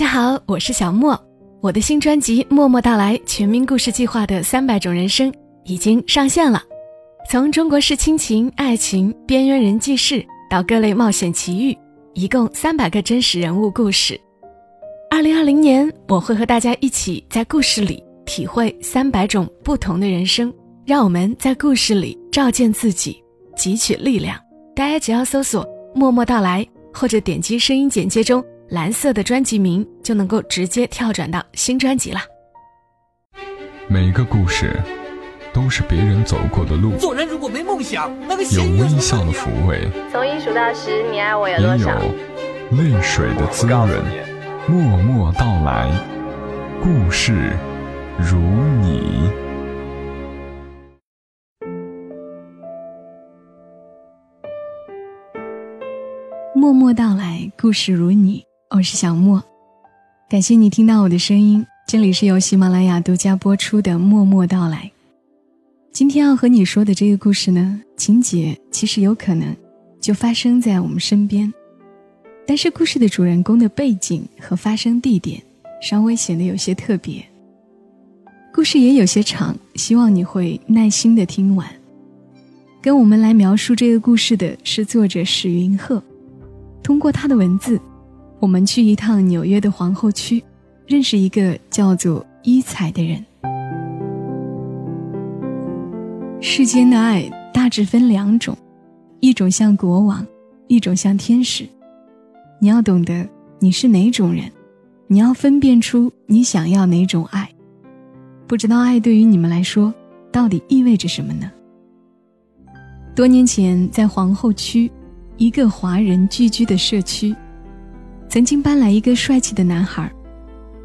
大家好，我是小莫。我的新专辑《默默到来：全民故事计划》的三百种人生已经上线了，从中国式亲情、爱情、边缘人记事到各类冒险奇遇，一共三百个真实人物故事。二零二零年，我会和大家一起在故事里体会三百种不同的人生，让我们在故事里照见自己，汲取力量。大家只要搜索“默默到来”或者点击声音简介中。蓝色的专辑名就能够直接跳转到新专辑了。每个故事都是别人走过的路。做人如果没梦想，那个有微笑的抚慰，从一数到十，你爱我有多少？也有泪水的滋润。默默到来，故事如你。默默到来，故事如你。我是小莫，感谢你听到我的声音。这里是由喜马拉雅独家播出的《默默到来》。今天要和你说的这个故事呢，情节其实有可能就发生在我们身边，但是故事的主人公的背景和发生地点稍微显得有些特别。故事也有些长，希望你会耐心的听完。跟我们来描述这个故事的是作者史云鹤，通过他的文字。我们去一趟纽约的皇后区，认识一个叫做伊彩的人。世间的爱大致分两种，一种像国王，一种像天使。你要懂得你是哪种人，你要分辨出你想要哪种爱。不知道爱对于你们来说到底意味着什么呢？多年前，在皇后区，一个华人聚居的社区。曾经搬来一个帅气的男孩，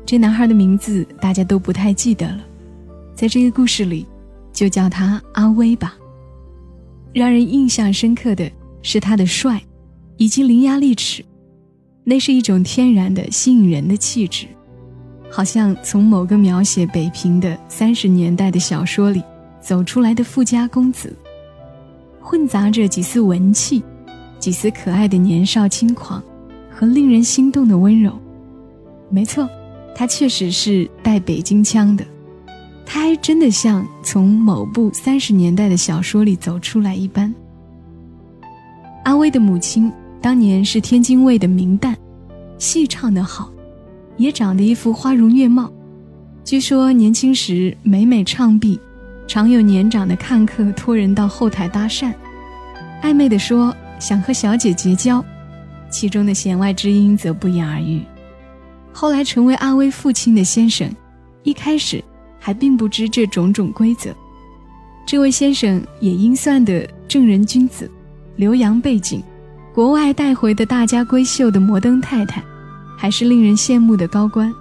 这男孩的名字大家都不太记得了，在这个故事里，就叫他阿威吧。让人印象深刻的是他的帅，以及伶牙俐齿，那是一种天然的吸引人的气质，好像从某个描写北平的三十年代的小说里走出来的富家公子，混杂着几丝文气，几丝可爱的年少轻狂。和令人心动的温柔，没错，他确实是带北京腔的，他还真的像从某部三十年代的小说里走出来一般。阿威的母亲当年是天津卫的名旦，戏唱得好，也长得一副花容月貌。据说年轻时每每唱毕，常有年长的看客托人到后台搭讪，暧昧地说想和小姐结交。其中的弦外之音则不言而喻。后来成为阿威父亲的先生，一开始还并不知这种种规则。这位先生也应算的正人君子，留洋背景，国外带回的大家闺秀的摩登太太，还是令人羡慕的高官。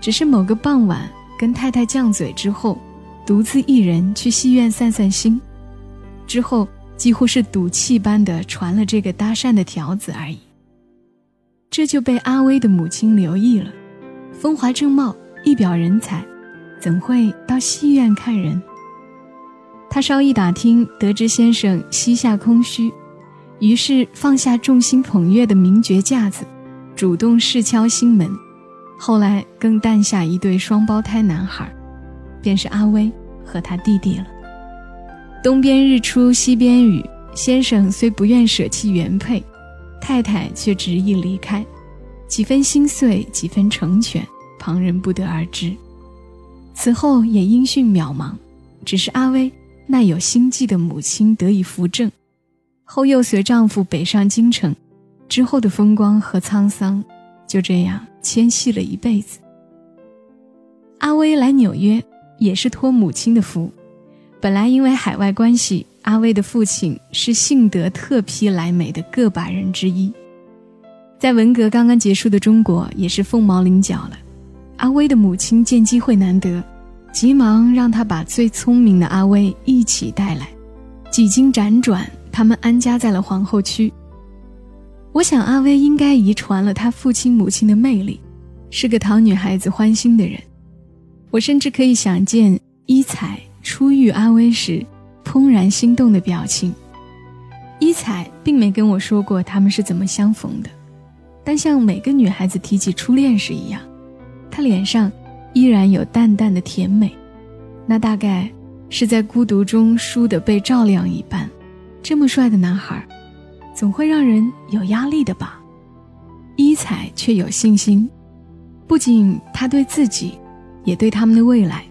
只是某个傍晚跟太太犟嘴之后，独自一人去戏院散散心，之后几乎是赌气般的传了这个搭讪的条子而已。这就被阿威的母亲留意了，风华正茂，一表人才，怎会到戏院看人？他稍一打听，得知先生膝下空虚，于是放下众星捧月的名角架子，主动试敲心门。后来更诞下一对双胞胎男孩，便是阿威和他弟弟了。东边日出西边雨，先生虽不愿舍弃原配。太太却执意离开，几分心碎，几分成全，旁人不得而知。此后也音讯渺茫，只是阿威那有心计的母亲得以扶正，后又随丈夫北上京城，之后的风光和沧桑，就这样牵系了一辈子。阿威来纽约也是托母亲的福，本来因为海外关系。阿威的父亲是幸得特批来美的个把人之一，在文革刚刚结束的中国也是凤毛麟角了。阿威的母亲见机会难得，急忙让他把最聪明的阿威一起带来。几经辗转，他们安家在了皇后区。我想阿威应该遗传了他父亲母亲的魅力，是个讨女孩子欢心的人。我甚至可以想见一彩初遇阿威时。怦然心动的表情，一彩并没跟我说过他们是怎么相逢的，但像每个女孩子提起初恋时一样，她脸上依然有淡淡的甜美。那大概是在孤独中输的被照亮一般。这么帅的男孩，总会让人有压力的吧？伊彩却有信心，不仅他对自己，也对他们的未来。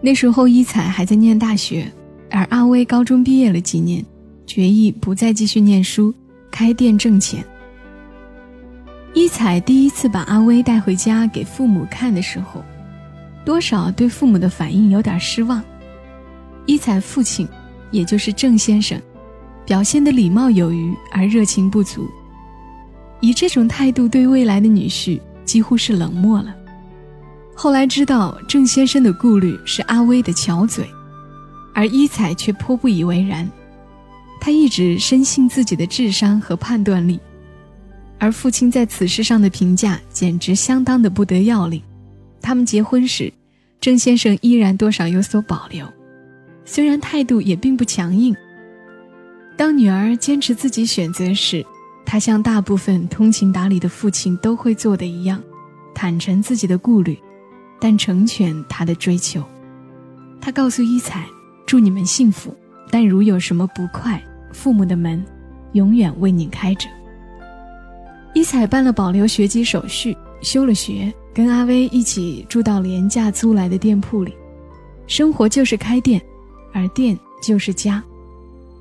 那时候，伊彩还在念大学，而阿威高中毕业了几年，决意不再继续念书，开店挣钱。一彩第一次把阿威带回家给父母看的时候，多少对父母的反应有点失望。一彩父亲，也就是郑先生，表现的礼貌有余而热情不足，以这种态度对未来的女婿几乎是冷漠了。后来知道郑先生的顾虑是阿威的巧嘴，而伊彩却颇不以为然。他一直深信自己的智商和判断力，而父亲在此事上的评价简直相当的不得要领。他们结婚时，郑先生依然多少有所保留，虽然态度也并不强硬。当女儿坚持自己选择时，他像大部分通情达理的父亲都会做的一样，坦诚自己的顾虑。但成全他的追求，他告诉伊彩：“祝你们幸福，但如有什么不快，父母的门永远为你开着。”一彩办了保留学籍手续，休了学，跟阿威一起住到廉价租来的店铺里，生活就是开店，而店就是家。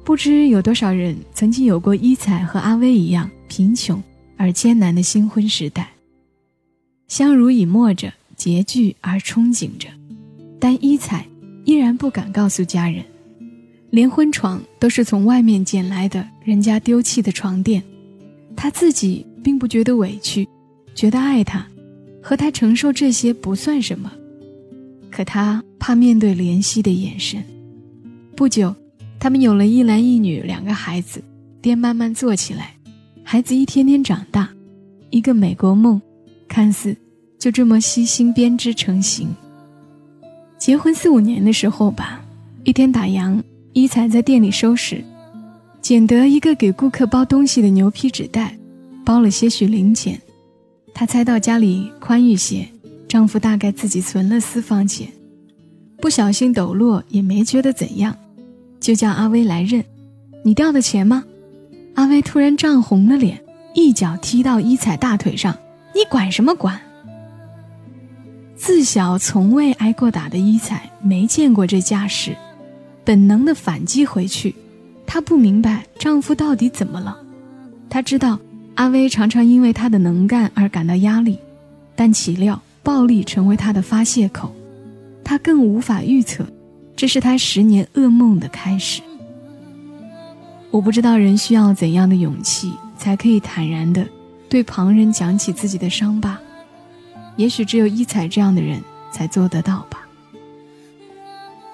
不知有多少人曾经有过一彩和阿威一样贫穷而艰难的新婚时代，相濡以沫着。拮据而憧憬着，但一彩依然不敢告诉家人，连婚床都是从外面捡来的，人家丢弃的床垫。他自己并不觉得委屈，觉得爱他，和他承受这些不算什么。可他怕面对怜惜的眼神。不久，他们有了一男一女两个孩子，店慢慢做起来，孩子一天天长大，一个美国梦，看似。就这么悉心编织成型。结婚四五年的时候吧，一天打烊，一彩在店里收拾，捡得一个给顾客包东西的牛皮纸袋，包了些许零钱。她猜到家里宽裕些，丈夫大概自己存了私房钱，不小心抖落也没觉得怎样，就叫阿威来认。你掉的钱吗？阿威突然涨红了脸，一脚踢到一彩大腿上。你管什么管？自小从未挨过打的伊彩没见过这架势，本能的反击回去。她不明白丈夫到底怎么了。她知道阿威常常因为她的能干而感到压力，但岂料暴力成为他的发泄口。她更无法预测，这是她十年噩梦的开始。我不知道人需要怎样的勇气，才可以坦然的对旁人讲起自己的伤疤。也许只有一彩这样的人才做得到吧。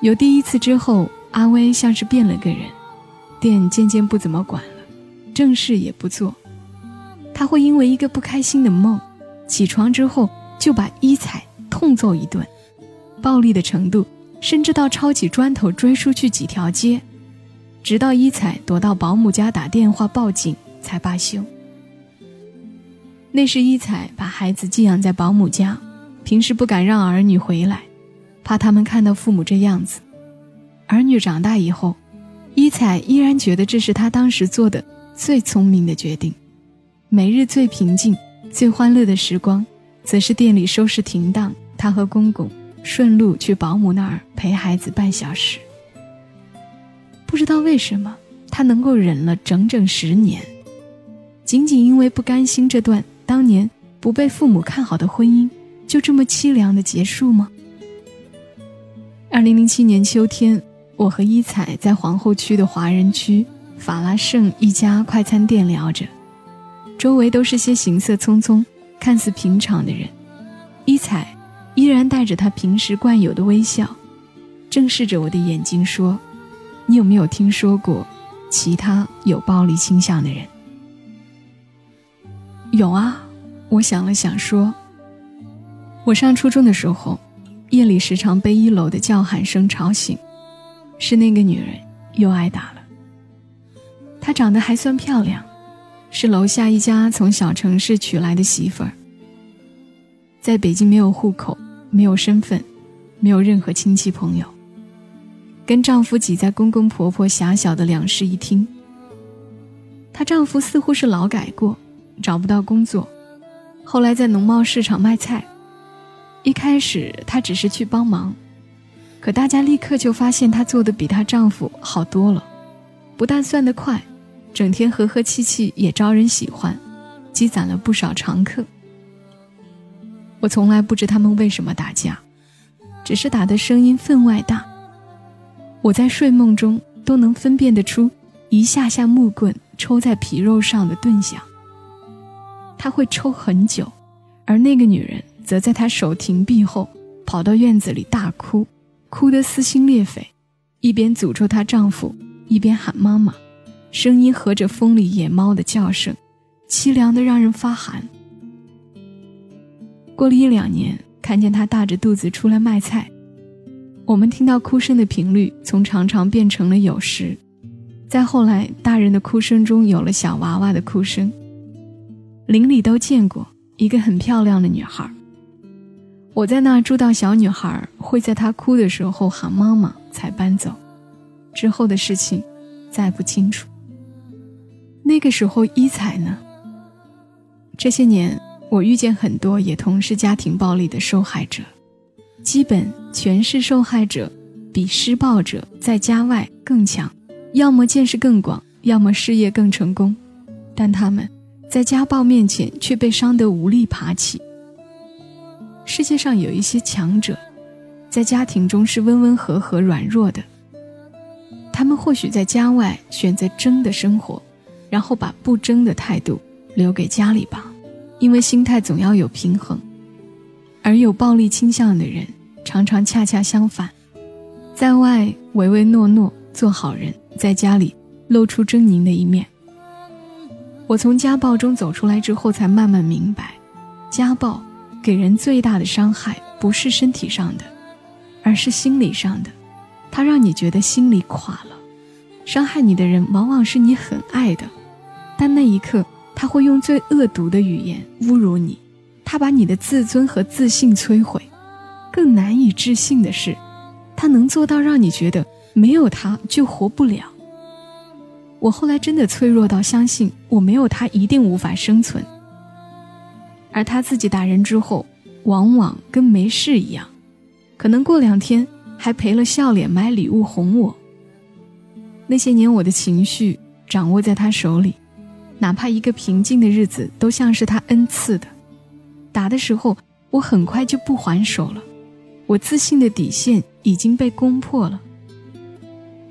有第一次之后，阿威像是变了个人，店渐渐不怎么管了，正事也不做。他会因为一个不开心的梦，起床之后就把一彩痛揍一顿，暴力的程度甚至到抄起砖头追出去几条街，直到一彩躲到保姆家打电话报警才罢休。那时，一彩把孩子寄养在保姆家，平时不敢让儿女回来，怕他们看到父母这样子。儿女长大以后，一彩依然觉得这是他当时做的最聪明的决定。每日最平静、最欢乐的时光，则是店里收拾停当，他和公公顺路去保姆那儿陪孩子半小时。不知道为什么，他能够忍了整整十年，仅仅因为不甘心这段。当年不被父母看好的婚姻，就这么凄凉的结束吗？二零零七年秋天，我和伊彩在皇后区的华人区法拉盛一家快餐店聊着，周围都是些行色匆匆、看似平常的人。伊彩依然带着她平时惯有的微笑，正视着我的眼睛说：“你有没有听说过其他有暴力倾向的人？”有啊，我想了想说：“我上初中的时候，夜里时常被一楼的叫喊声吵醒，是那个女人又挨打了。她长得还算漂亮，是楼下一家从小城市娶来的媳妇儿，在北京没有户口，没有身份，没有任何亲戚朋友，跟丈夫挤在公公婆婆狭小的两室一厅。她丈夫似乎是劳改过，找不到工作，后来在农贸市场卖菜。一开始她只是去帮忙，可大家立刻就发现她做的比她丈夫好多了，不但算得快，整天和和气气，也招人喜欢，积攒了不少常客。我从来不知他们为什么打架，只是打的声音分外大。我在睡梦中都能分辨得出一下下木棍抽在皮肉上的顿响。他会抽很久，而那个女人。则在他手停臂后，跑到院子里大哭，哭得撕心裂肺，一边诅咒她丈夫，一边喊妈妈，声音和着风里野猫的叫声，凄凉的让人发寒。过了一两年，看见她大着肚子出来卖菜，我们听到哭声的频率从常常变成了有时，再后来，大人的哭声中有了小娃娃的哭声。邻里都见过一个很漂亮的女孩。我在那住到小女孩会在她哭的时候喊妈妈才搬走，之后的事情再不清楚。那个时候一彩呢？这些年我遇见很多也同是家庭暴力的受害者，基本全是受害者比施暴者在家外更强，要么见识更广，要么事业更成功，但他们在家暴面前却被伤得无力爬起。世界上有一些强者，在家庭中是温温和和、软弱的。他们或许在家外选择争的生活，然后把不争的态度留给家里吧，因为心态总要有平衡。而有暴力倾向的人，常常恰恰相反，在外唯唯诺诺做好人，在家里露出狰狞的一面。我从家暴中走出来之后，才慢慢明白，家暴。给人最大的伤害不是身体上的，而是心理上的。它让你觉得心里垮了。伤害你的人往往是你很爱的，但那一刻他会用最恶毒的语言侮辱你，他把你的自尊和自信摧毁。更难以置信的是，他能做到让你觉得没有他就活不了。我后来真的脆弱到相信，我没有他一定无法生存。而他自己打人之后，往往跟没事一样，可能过两天还赔了笑脸买礼物哄我。那些年我的情绪掌握在他手里，哪怕一个平静的日子都像是他恩赐的。打的时候我很快就不还手了，我自信的底线已经被攻破了。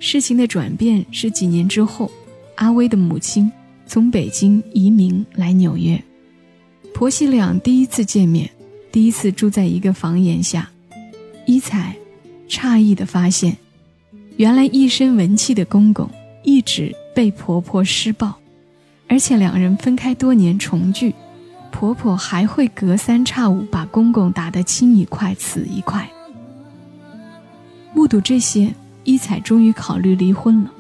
事情的转变是几年之后，阿威的母亲从北京移民来纽约。婆媳俩第一次见面，第一次住在一个房檐下，一彩诧异地发现，原来一身文气的公公一直被婆婆施暴，而且两人分开多年重聚，婆婆还会隔三差五把公公打得青一块紫一块。目睹这些，一彩终于考虑离婚了，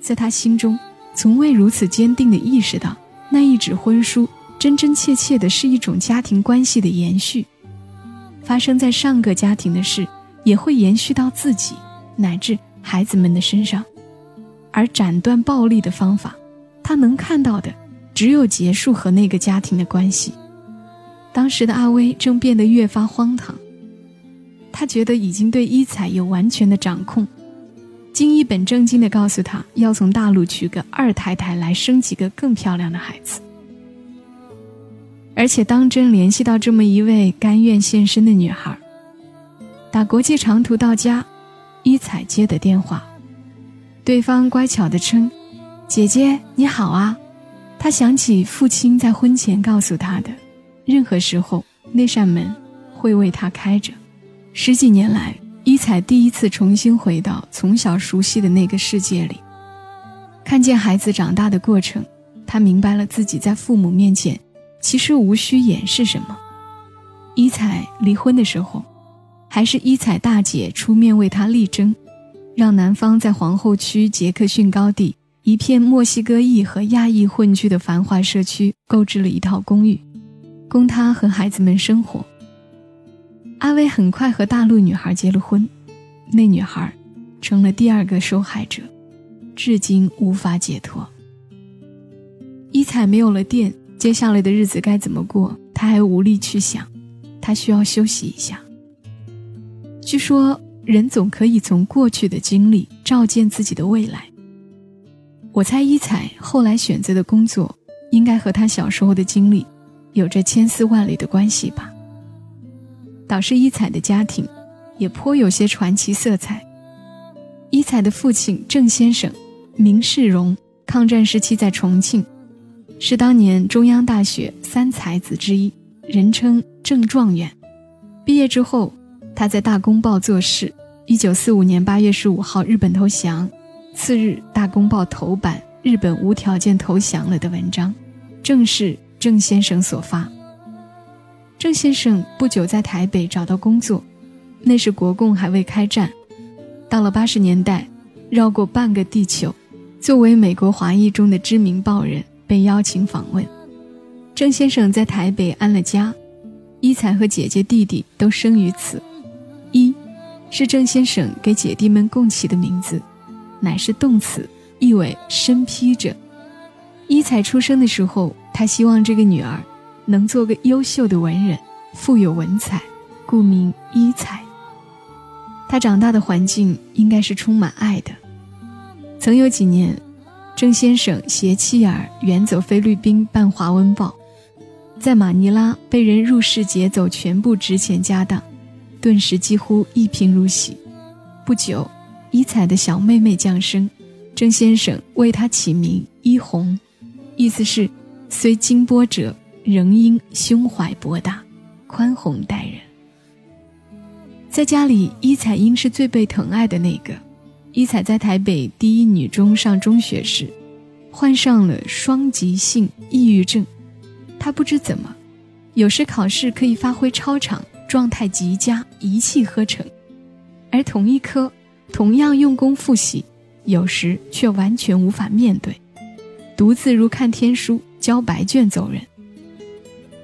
在她心中，从未如此坚定地意识到那一纸婚书。真真切切的是一种家庭关系的延续，发生在上个家庭的事，也会延续到自己乃至孩子们的身上。而斩断暴力的方法，他能看到的只有结束和那个家庭的关系。当时的阿威正变得越发荒唐，他觉得已经对一彩有完全的掌控，竟一本正经地告诉他要从大陆娶个二太太来生几个更漂亮的孩子。而且当真联系到这么一位甘愿献身的女孩，打国际长途到家，一彩接的电话，对方乖巧的称：“姐姐你好啊。”他想起父亲在婚前告诉他的，任何时候那扇门会为他开着。十几年来，一彩第一次重新回到从小熟悉的那个世界里，看见孩子长大的过程，他明白了自己在父母面前。其实无需掩饰什么。一彩离婚的时候，还是一彩大姐出面为他力争，让男方在皇后区杰克逊高地一片墨西哥裔和亚裔混居的繁华社区购置了一套公寓，供他和孩子们生活。阿威很快和大陆女孩结了婚，那女孩成了第二个受害者，至今无法解脱。一彩没有了电，接下来的日子该怎么过？他还无力去想，他需要休息一下。据说，人总可以从过去的经历照见自己的未来。我猜一彩后来选择的工作，应该和他小时候的经历有着千丝万缕的关系吧。导师伊彩的家庭，也颇有些传奇色彩。伊彩的父亲郑先生，名世荣，抗战时期在重庆。是当年中央大学三才子之一，人称郑状元。毕业之后，他在《大公报》做事。一九四五年八月十五号，日本投降。次日，《大公报》头版“日本无条件投降了”的文章，正是郑先生所发。郑先生不久在台北找到工作，那时国共还未开战。到了八十年代，绕过半个地球，作为美国华裔中的知名报人。被邀请访问，郑先生在台北安了家，一才和姐姐弟弟都生于此。一，是郑先生给姐弟们供起的名字，乃是动词，意为身披着。一才出生的时候，他希望这个女儿能做个优秀的文人，富有文采，故名一才。他长大的环境应该是充满爱的，曾有几年。郑先生携妻儿远走菲律宾办华文报，在马尼拉被人入室劫走全部值钱家当，顿时几乎一贫如洗。不久，一彩的小妹妹降生，郑先生为她起名一红，意思是虽经波折，仍应胸怀博大，宽宏待人。在家里，一彩英是最被疼爱的那个。伊彩在台北第一女中上中学时，患上了双极性抑郁症。她不知怎么，有时考试可以发挥超常，状态极佳，一气呵成；而同一科，同样用功复习，有时却完全无法面对，独自如看天书，交白卷走人。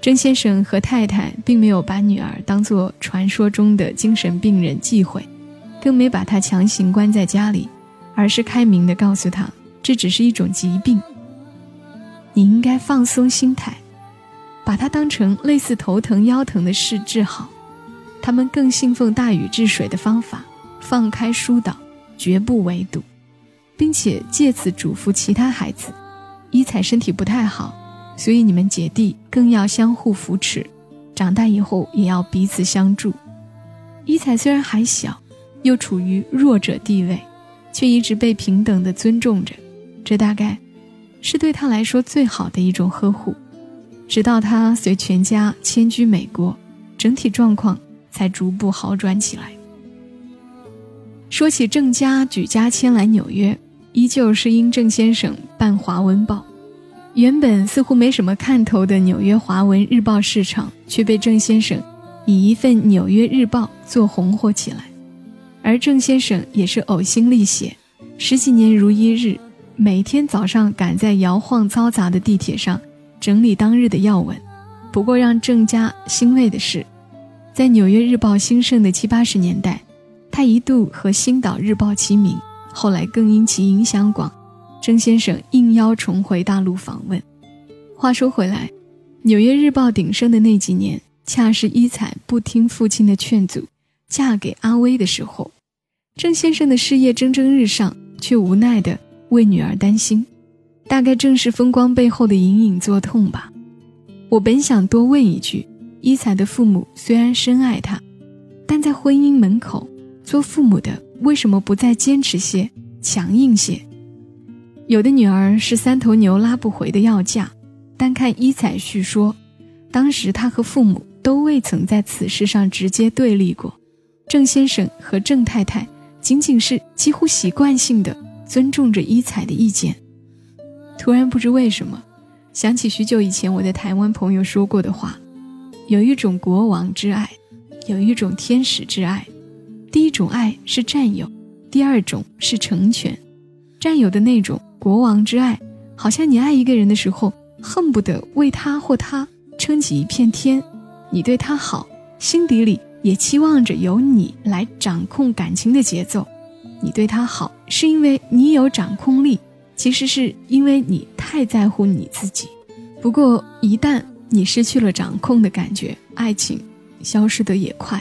甄先生和太太并没有把女儿当作传说中的精神病人忌讳。更没把她强行关在家里，而是开明的告诉她，这只是一种疾病。你应该放松心态，把它当成类似头疼腰疼的事治好。他们更信奉大禹治水的方法，放开疏导，绝不围堵，并且借此嘱咐其他孩子：一彩身体不太好，所以你们姐弟更要相互扶持，长大以后也要彼此相助。一彩虽然还小。又处于弱者地位，却一直被平等的尊重着，这大概是对他来说最好的一种呵护。直到他随全家迁居美国，整体状况才逐步好转起来。说起郑家举家迁来纽约，依旧是因郑先生办华文报。原本似乎没什么看头的纽约华文日报市场，却被郑先生以一份《纽约日报》做红火起来。而郑先生也是呕心沥血，十几年如一日，每天早上赶在摇晃嘈杂的地铁上整理当日的要闻。不过让郑家欣慰的是，在《纽约日报》兴盛的七八十年代，他一度和《星岛日报》齐名。后来更因其影响广，郑先生应邀重回大陆访问。话说回来，《纽约日报》鼎盛的那几年，恰是伊彩不听父亲的劝阻。嫁给阿威的时候，郑先生的事业蒸蒸日上，却无奈的为女儿担心，大概正是风光背后的隐隐作痛吧。我本想多问一句：一彩的父母虽然深爱她，但在婚姻门口，做父母的为什么不再坚持些、强硬些？有的女儿是三头牛拉不回的要价，单看伊彩叙说，当时她和父母都未曾在此事上直接对立过。郑先生和郑太太仅仅是几乎习惯性的尊重着伊彩的意见。突然不知为什么，想起许久以前我的台湾朋友说过的话：有一种国王之爱，有一种天使之爱。第一种爱是占有，第二种是成全。占有的那种国王之爱，好像你爱一个人的时候，恨不得为他或他撑起一片天。你对他好，心底里也期望着由你来掌控感情的节奏。你对他好，是因为你有掌控力，其实是因为你太在乎你自己。不过，一旦你失去了掌控的感觉，爱情消失的也快。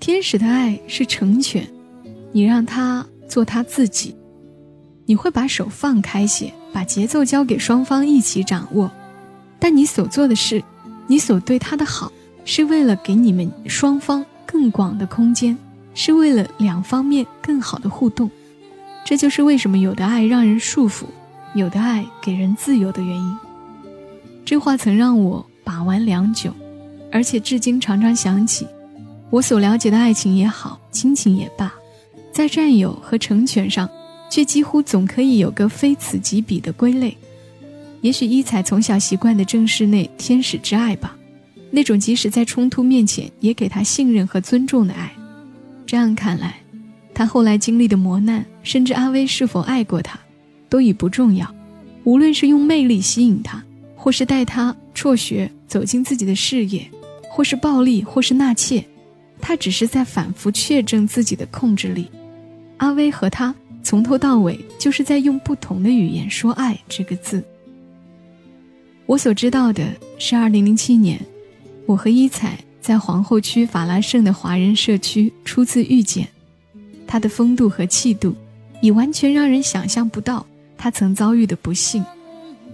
天使的爱是成全，你让他做他自己，你会把手放开些，把节奏交给双方一起掌握。但你所做的事，你所对他的好，是为了给你们双方更广的空间，是为了两方面更好的互动。这就是为什么有的爱让人束缚，有的爱给人自由的原因。这话曾让我把玩良久，而且至今常常想起。我所了解的爱情也好，亲情也罢，在占有和成全上，却几乎总可以有个非此即彼的归类。也许一彩从小习惯的正是那天使之爱吧，那种即使在冲突面前也给他信任和尊重的爱。这样看来，他后来经历的磨难，甚至阿威是否爱过他，都已不重要。无论是用魅力吸引他，或是带他辍学走进自己的事业，或是暴力，或是纳妾。他只是在反复确证自己的控制力。阿威和他从头到尾就是在用不同的语言说“爱”这个字。我所知道的是，二零零七年，我和伊彩在皇后区法拉盛的华人社区初次遇见。他的风度和气度，已完全让人想象不到他曾遭遇的不幸。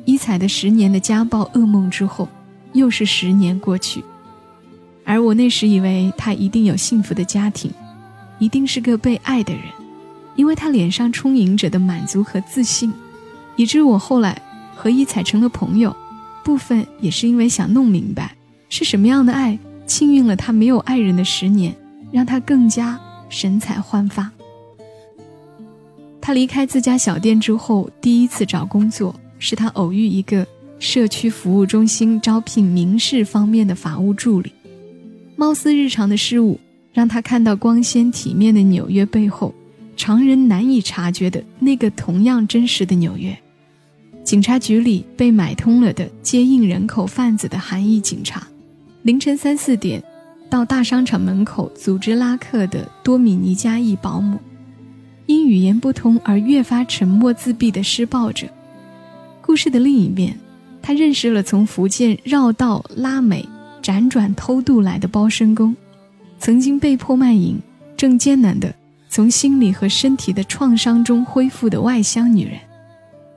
伊彩的十年的家暴噩梦之后，又是十年过去。而我那时以为他一定有幸福的家庭，一定是个被爱的人，因为他脸上充盈着的满足和自信，以致我后来和一彩成了朋友，部分也是因为想弄明白是什么样的爱幸运了他没有爱人的十年，让他更加神采焕发。他离开自家小店之后，第一次找工作是他偶遇一个社区服务中心招聘民事方面的法务助理。貌似日常的事物，让他看到光鲜体面的纽约背后，常人难以察觉的那个同样真实的纽约。警察局里被买通了的接应人口贩子的韩裔警察，凌晨三四点到大商场门口组织拉客的多米尼加裔保姆，因语言不通而越发沉默自闭的施暴者。故事的另一面，他认识了从福建绕道拉美。辗转偷渡来的包身工，曾经被迫卖淫，正艰难的从心理和身体的创伤中恢复的外乡女人，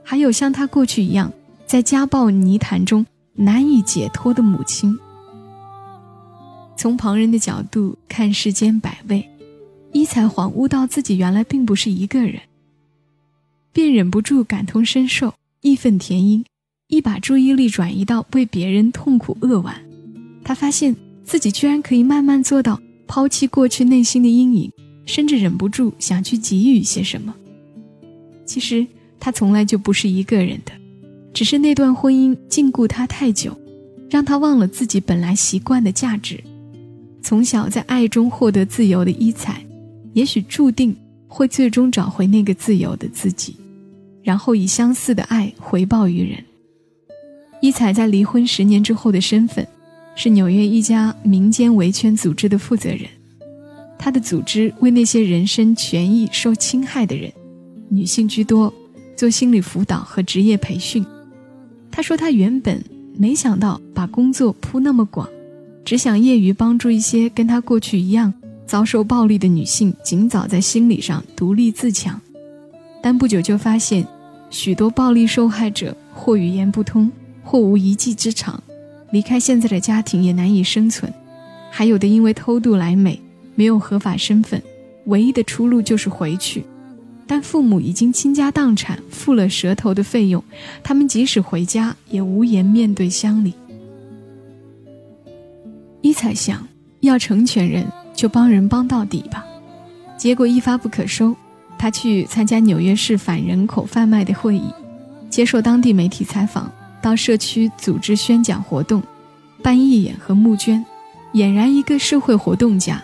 还有像她过去一样在家暴泥潭中难以解脱的母亲。从旁人的角度看世间百味，一才恍悟到自己原来并不是一个人，便忍不住感同身受，义愤填膺，一把注意力转移到为别人痛苦扼腕。他发现自己居然可以慢慢做到抛弃过去内心的阴影，甚至忍不住想去给予些什么。其实他从来就不是一个人的，只是那段婚姻禁锢他太久，让他忘了自己本来习惯的价值。从小在爱中获得自由的伊彩，也许注定会最终找回那个自由的自己，然后以相似的爱回报于人。伊彩在离婚十年之后的身份。是纽约一家民间维权组织的负责人，他的组织为那些人身权益受侵害的人，女性居多，做心理辅导和职业培训。他说，他原本没想到把工作铺那么广，只想业余帮助一些跟他过去一样遭受暴力的女性，尽早在心理上独立自强。但不久就发现，许多暴力受害者或语言不通，或无一技之长。离开现在的家庭也难以生存，还有的因为偷渡来美，没有合法身份，唯一的出路就是回去。但父母已经倾家荡产，付了蛇头的费用，他们即使回家也无颜面对乡里。一彩想要成全人，就帮人帮到底吧。结果一发不可收，他去参加纽约市反人口贩卖的会议，接受当地媒体采访。到社区组织宣讲活动，办义演和募捐，俨然一个社会活动家。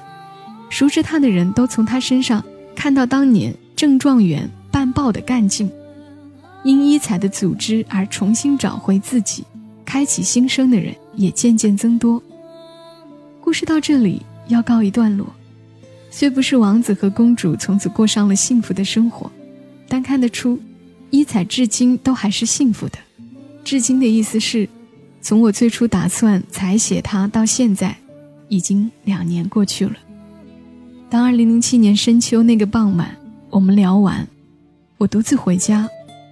熟知他的人都从他身上看到当年正状元办报的干劲。因一彩的组织而重新找回自己、开启新生的人也渐渐增多。故事到这里要告一段落，虽不是王子和公主从此过上了幸福的生活，但看得出，一彩至今都还是幸福的。至今的意思是，从我最初打算采写它到现在，已经两年过去了。当2007年深秋那个傍晚，我们聊完，我独自回家。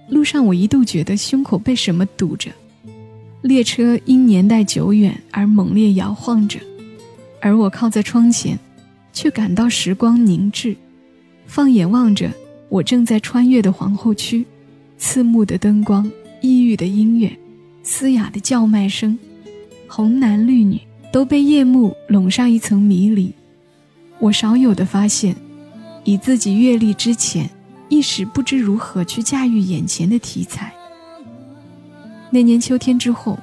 路上，我一度觉得胸口被什么堵着，列车因年代久远而猛烈摇晃着，而我靠在窗前，却感到时光凝滞。放眼望着我正在穿越的皇后区，刺目的灯光，异域的音乐，嘶哑的叫卖声，红男绿女都被夜幕笼上一层迷离。我少有的发现，以自己阅历之前。一时不知如何去驾驭眼前的题材。那年秋天之后，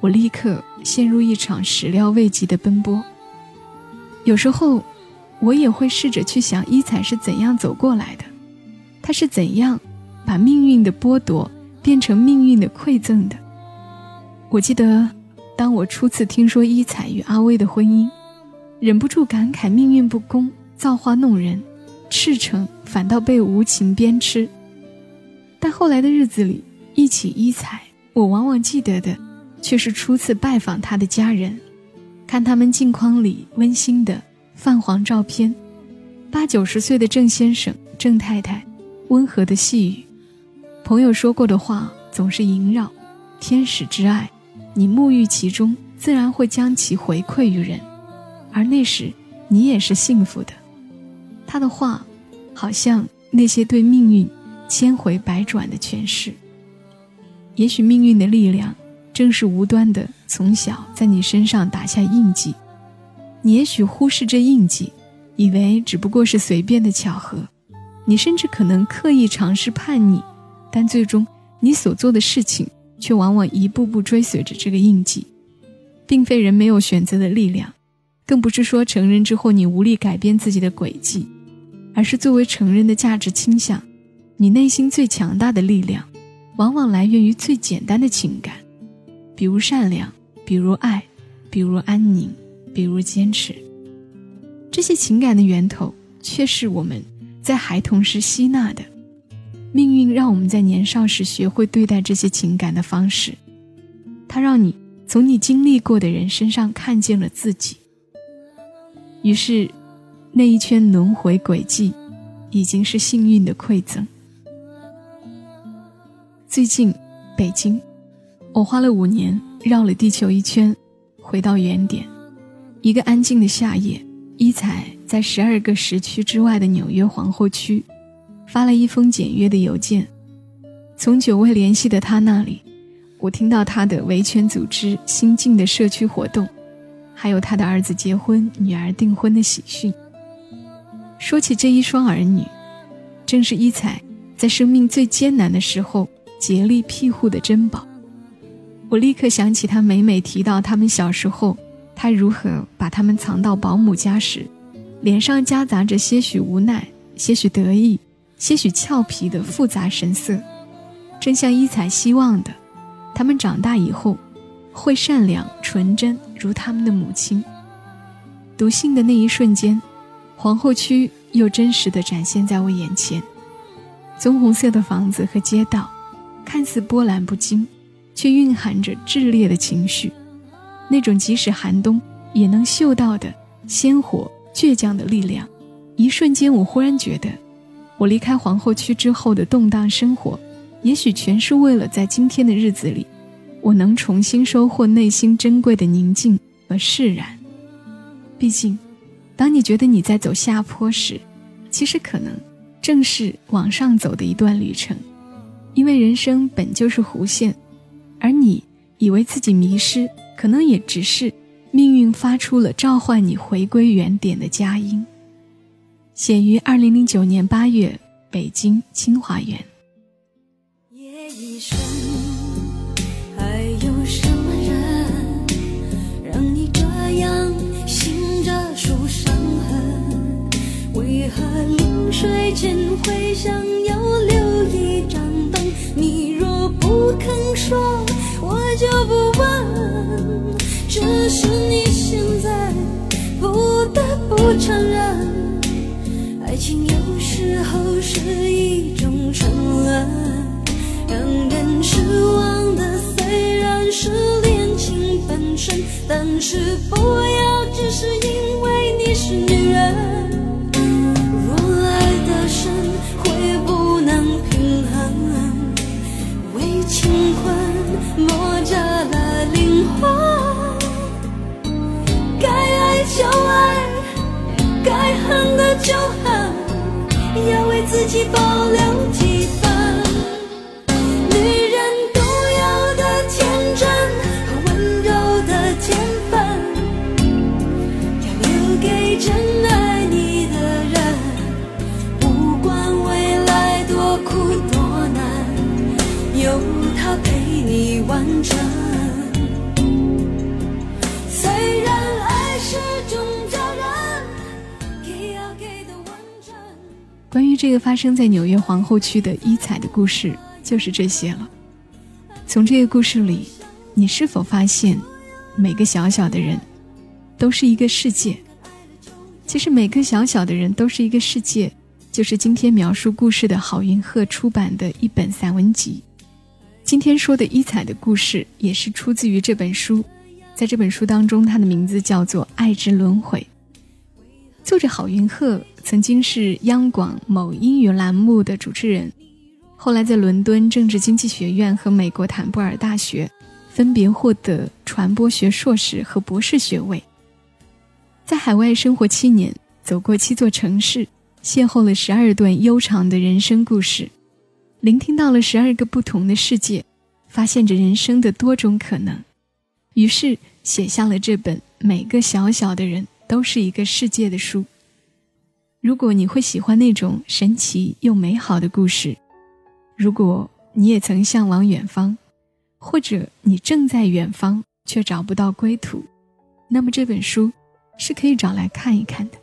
我立刻陷入一场始料未及的奔波。有时候，我也会试着去想伊彩是怎样走过来的，他是怎样把命运的剥夺变成命运的馈赠的。我记得，当我初次听说伊彩与阿威的婚姻，忍不住感慨命运不公，造化弄人。赤诚反倒被无情鞭笞，但后来的日子里，一起一彩，我往往记得的，却是初次拜访他的家人，看他们镜框里温馨的泛黄照片，八九十岁的郑先生、郑太太，温和的细语，朋友说过的话总是萦绕，天使之爱，你沐浴其中，自然会将其回馈于人，而那时，你也是幸福的。他的话，好像那些对命运千回百转的诠释。也许命运的力量，正是无端的从小在你身上打下印记。你也许忽视这印记，以为只不过是随便的巧合。你甚至可能刻意尝试叛逆，但最终你所做的事情，却往往一步步追随着这个印记，并非人没有选择的力量，更不是说成人之后你无力改变自己的轨迹。而是作为成人的价值倾向，你内心最强大的力量，往往来源于最简单的情感，比如善良，比如爱，比如安宁，比如坚持。这些情感的源头，却是我们在孩童时吸纳的。命运让我们在年少时学会对待这些情感的方式，它让你从你经历过的人身上看见了自己。于是。那一圈轮回轨迹，已经是幸运的馈赠。最近，北京，我花了五年绕了地球一圈，回到原点。一个安静的夏夜，一彩在十二个时区之外的纽约皇后区，发了一封简约的邮件。从久未联系的他那里，我听到他的维权组织新进的社区活动，还有他的儿子结婚、女儿订婚的喜讯。说起这一双儿女，正是伊彩在生命最艰难的时候竭力庇护的珍宝。我立刻想起他每每提到他们小时候，他如何把他们藏到保姆家时，脸上夹杂着些许无奈、些许得意、些许俏皮的复杂神色。正像伊彩希望的，他们长大以后，会善良纯真如他们的母亲。读信的那一瞬间。皇后区又真实的展现在我眼前，棕红色的房子和街道，看似波澜不惊，却蕴含着炽烈的情绪，那种即使寒冬也能嗅到的鲜活倔强的力量。一瞬间，我忽然觉得，我离开皇后区之后的动荡生活，也许全是为了在今天的日子里，我能重新收获内心珍贵的宁静和释然。毕竟。当你觉得你在走下坡时，其实可能正是往上走的一段旅程，因为人生本就是弧线，而你以为自己迷失，可能也只是命运发出了召唤你回归原点的佳音。写于二零零九年八月，北京清华园。睡前会想要留一盏灯，你若？不肯说，我就不问。只是你现在不得不承认，爱情有时候是一种沉沦，让人失望的虽然是恋情本身，但是不要只是因为你是女人。莫扎了灵魂，该爱就爱，该恨的就恨，要为自己保留。这个发生在纽约皇后区的伊彩的故事，就是这些了。从这个故事里，你是否发现，每个小小的人，都是一个世界？其实每个小小的人都是一个世界，就是今天描述故事的郝云鹤出版的一本散文集。今天说的伊彩的故事，也是出自于这本书。在这本书当中，它的名字叫做《爱之轮回》。作者郝云鹤曾经是央广某英语栏目的主持人，后来在伦敦政治经济学院和美国坦布尔大学分别获得传播学硕士和博士学位。在海外生活七年，走过七座城市，邂逅了十二段悠长的人生故事，聆听到了十二个不同的世界，发现着人生的多种可能，于是写下了这本《每个小小的人》。都是一个世界的书。如果你会喜欢那种神奇又美好的故事，如果你也曾向往远方，或者你正在远方却找不到归途，那么这本书是可以找来看一看的。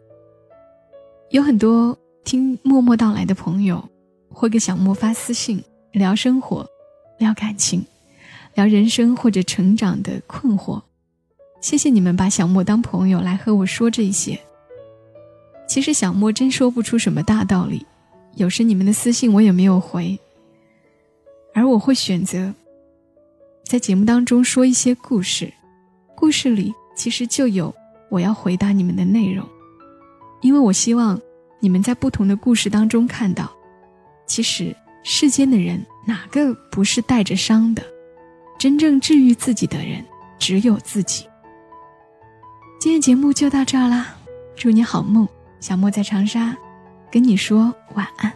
有很多听默默到来的朋友，会给小莫发私信，聊生活，聊感情，聊人生或者成长的困惑。谢谢你们把小莫当朋友来和我说这些。其实小莫真说不出什么大道理，有时你们的私信我也没有回。而我会选择在节目当中说一些故事，故事里其实就有我要回答你们的内容，因为我希望你们在不同的故事当中看到，其实世间的人哪个不是带着伤的？真正治愈自己的人只有自己。今天节目就到这儿啦，祝你好梦，小莫在长沙，跟你说晚安。